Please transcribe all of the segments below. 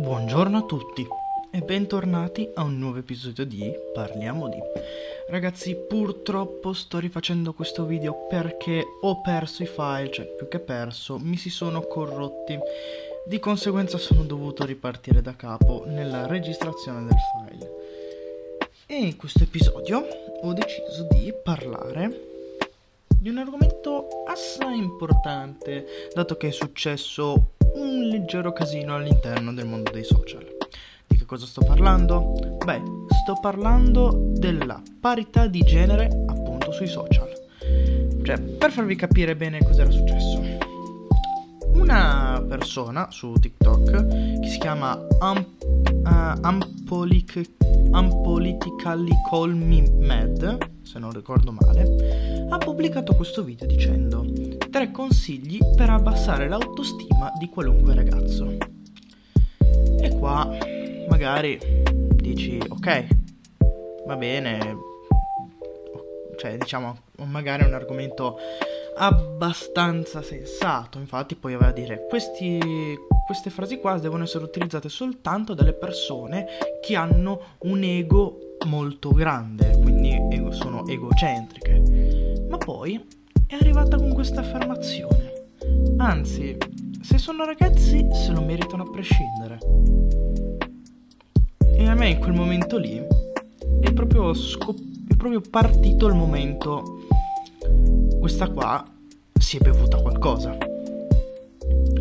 Buongiorno a tutti e bentornati a un nuovo episodio di Parliamo di. Ragazzi, purtroppo sto rifacendo questo video perché ho perso i file, cioè più che perso, mi si sono corrotti. Di conseguenza sono dovuto ripartire da capo nella registrazione del file. E in questo episodio ho deciso di parlare di un argomento assai importante, dato che è successo un leggero casino all'interno del mondo dei social. Di che cosa sto parlando? Beh, sto parlando della parità di genere appunto sui social. Cioè, per farvi capire bene cos'era successo. Una persona su TikTok che si chiama Amp- uh, Ampolic- Unpolitically Call Me Mad, se non ricordo male, ha pubblicato questo video dicendo 3 consigli per abbassare l'autostima di qualunque ragazzo. E qua magari dici ok, va bene, cioè diciamo magari è un argomento abbastanza sensato, infatti poi aveva a dire questi, queste frasi qua devono essere utilizzate soltanto dalle persone che hanno un ego molto grande, quindi ego, sono egocentriche. Ma poi è arrivata con questa affermazione. Anzi, se sono ragazzi se lo meritano a prescindere. E a me in quel momento lì è proprio, scop- è proprio partito il momento. Questa qua si è bevuta qualcosa.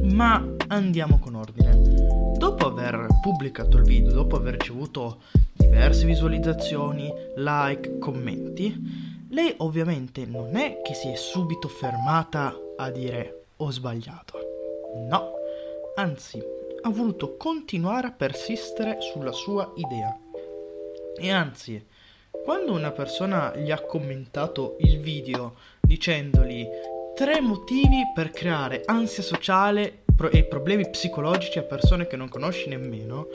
Ma andiamo con ordine. Dopo aver pubblicato il video, dopo aver ricevuto diverse visualizzazioni, like, commenti, lei ovviamente non è che si è subito fermata a dire ho sbagliato. No, anzi, ha voluto continuare a persistere sulla sua idea. E anzi, quando una persona gli ha commentato il video dicendogli tre motivi per creare ansia sociale e problemi psicologici a persone che non conosci nemmeno,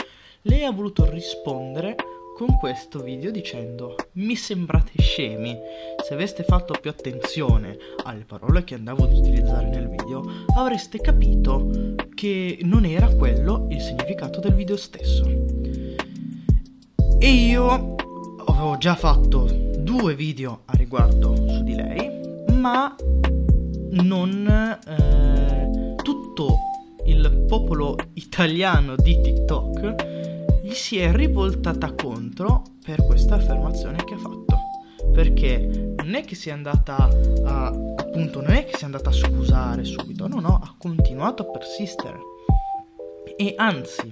lei ha voluto rispondere con questo video dicendo mi sembrate scemi. Se aveste fatto più attenzione alle parole che andavo ad utilizzare nel video avreste capito che non era quello il significato del video stesso. E io avevo già fatto due video a riguardo su di lei ma non eh, tutto popolo italiano di TikTok gli si è rivoltata contro per questa affermazione che ha fatto. Perché non è che sia andata a appunto non è che sia andata a scusare subito, no, no, ha continuato a persistere. E anzi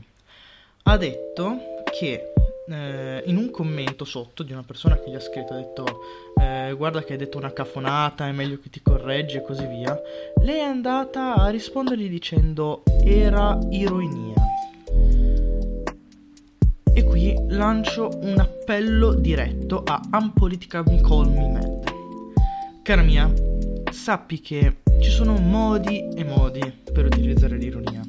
ha detto che eh, in un commento sotto di una persona che gli ha scritto ha detto eh, guarda che hai detto una cafonata, è meglio che ti correggi e così via. Lei è andata a rispondergli dicendo era ironia qui lancio un appello diretto a Unpolitically Call Me Mad. Cara mia, sappi che ci sono modi e modi per utilizzare l'ironia.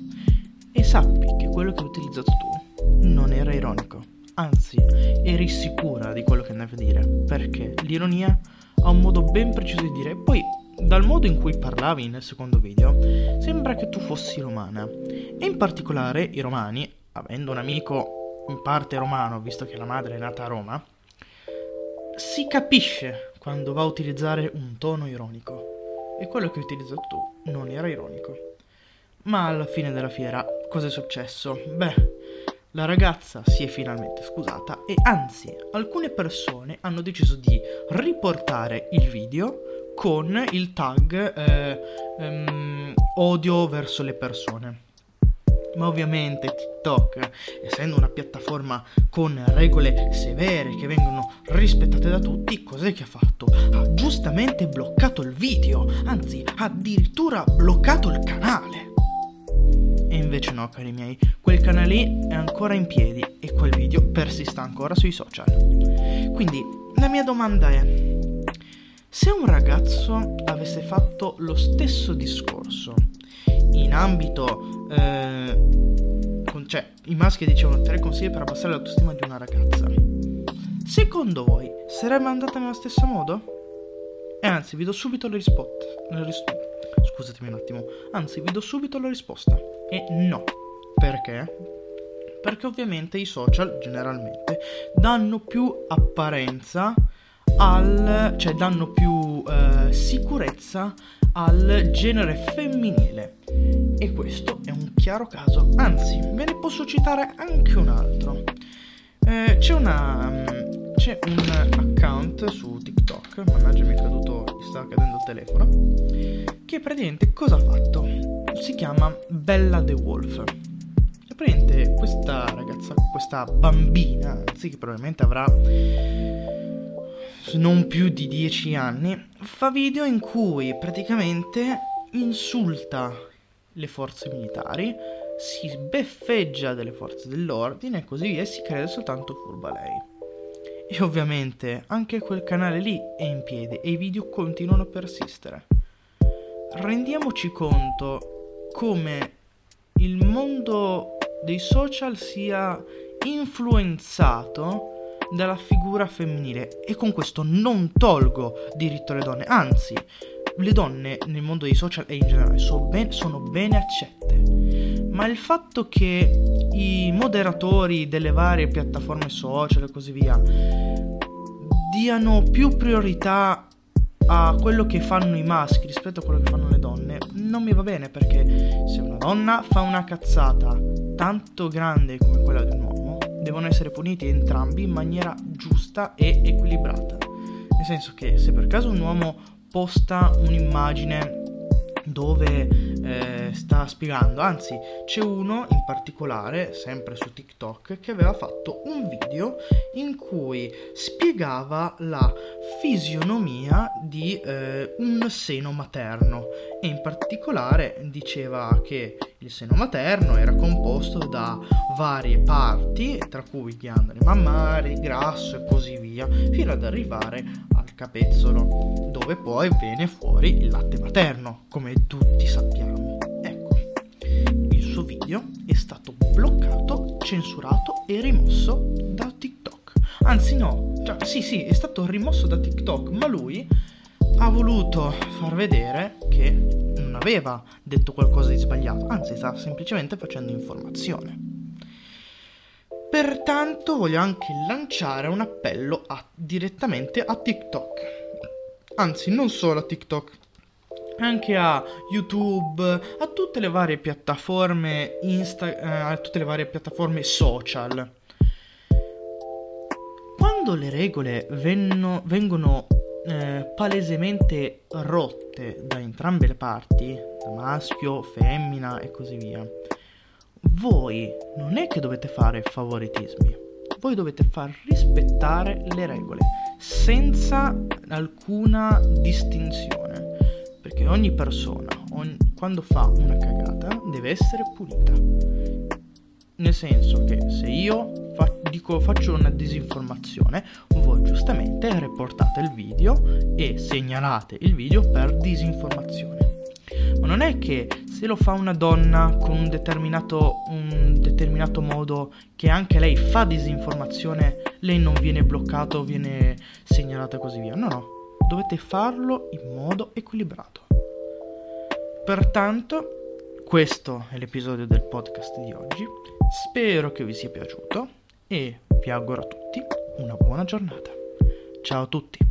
E sappi che quello che hai utilizzato tu non era ironico. Anzi, eri sicura di quello che andavi a dire. Perché l'ironia ha un modo ben preciso di dire. Poi, dal modo in cui parlavi nel secondo video, sembra che tu fossi romana. E in particolare i romani, avendo un amico in parte romano, visto che la madre è nata a Roma, si capisce quando va a utilizzare un tono ironico. E quello che hai utilizzato tu non era ironico. Ma alla fine della fiera, cosa è successo? Beh, la ragazza si è finalmente scusata e anzi, alcune persone hanno deciso di riportare il video con il tag eh, ehm, odio verso le persone. Ma ovviamente TikTok, essendo una piattaforma con regole severe che vengono rispettate da tutti, cos'è che ha fatto? Ha giustamente bloccato il video, anzi addirittura bloccato il canale. Invece no, cari miei, quel canale lì è ancora in piedi e quel video persista ancora sui social. Quindi la mia domanda è, se un ragazzo avesse fatto lo stesso discorso in ambito... Eh, con, cioè, i maschi dicevano tre consigli per abbassare l'autostima di una ragazza. Secondo voi sarebbe andata nello stesso modo? E anzi, vi do subito la risposta. Ris- scusatemi un attimo. Anzi, vi do subito la risposta. E no. Perché? perché ovviamente i social generalmente danno più apparenza al cioè danno più eh, sicurezza al genere femminile e questo è un chiaro caso anzi ve ne posso citare anche un altro eh, c'è una c'è un account su TikTok mannaggia mi è caduto mi sta cadendo il telefono che praticamente cosa ha fatto si chiama Bella the Wolf e praticamente questa ragazza questa bambina anzi che probabilmente avrà non più di 10 anni, fa video in cui praticamente insulta le forze militari, si beffeggia delle forze dell'ordine e così via e si crede soltanto furba lei. E ovviamente anche quel canale lì è in piedi e i video continuano a persistere. Rendiamoci conto come il mondo dei social sia influenzato dalla figura femminile. E con questo non tolgo diritto alle donne, anzi le donne nel mondo dei social e in generale sono, ben, sono bene accette, ma il fatto che i moderatori delle varie piattaforme social e così via diano più priorità a quello che fanno i maschi rispetto a quello che fanno le donne non mi va bene perché se una donna fa una cazzata tanto grande come quella di un uomo devono essere puniti entrambi in maniera giusta e equilibrata. Nel senso che se per caso un uomo posta un'immagine dove eh, sta spiegando, anzi c'è uno in particolare, sempre su TikTok, che aveva fatto un video in cui spiegava la fisionomia di eh, un seno materno. E in particolare diceva che il seno materno era composto da varie parti, tra cui ghiandole mammari, grasso e così via, fino ad arrivare al capezzolo, dove poi viene fuori il latte materno, come tutti sappiamo. Ecco, il suo video è stato bloccato, censurato e rimosso da TikTok. Anzi no, cioè, sì sì, è stato rimosso da TikTok, ma lui ha voluto far vedere che non aveva detto qualcosa di sbagliato, anzi stava semplicemente facendo informazione. Pertanto voglio anche lanciare un appello a, direttamente a TikTok. Anzi, non solo a TikTok, anche a YouTube, a tutte le varie piattaforme Insta, eh, a tutte le varie piattaforme social. Quando le regole venno, vengono eh, palesemente rotte da entrambe le parti, da maschio, femmina e così via, voi non è che dovete fare favoritismi, voi dovete far rispettare le regole senza alcuna distinzione, perché ogni persona, ogni, quando fa una cagata, deve essere punita. Nel senso che se io fa, dico, faccio una disinformazione, voi giustamente reportate il video e segnalate il video per disinformazione. Ma non è che se lo fa una donna con un determinato, un determinato modo che anche lei fa disinformazione, lei non viene bloccata o viene segnalata e così via. No, no, dovete farlo in modo equilibrato. Pertanto, questo è l'episodio del podcast di oggi. Spero che vi sia piaciuto e vi auguro a tutti una buona giornata. Ciao a tutti.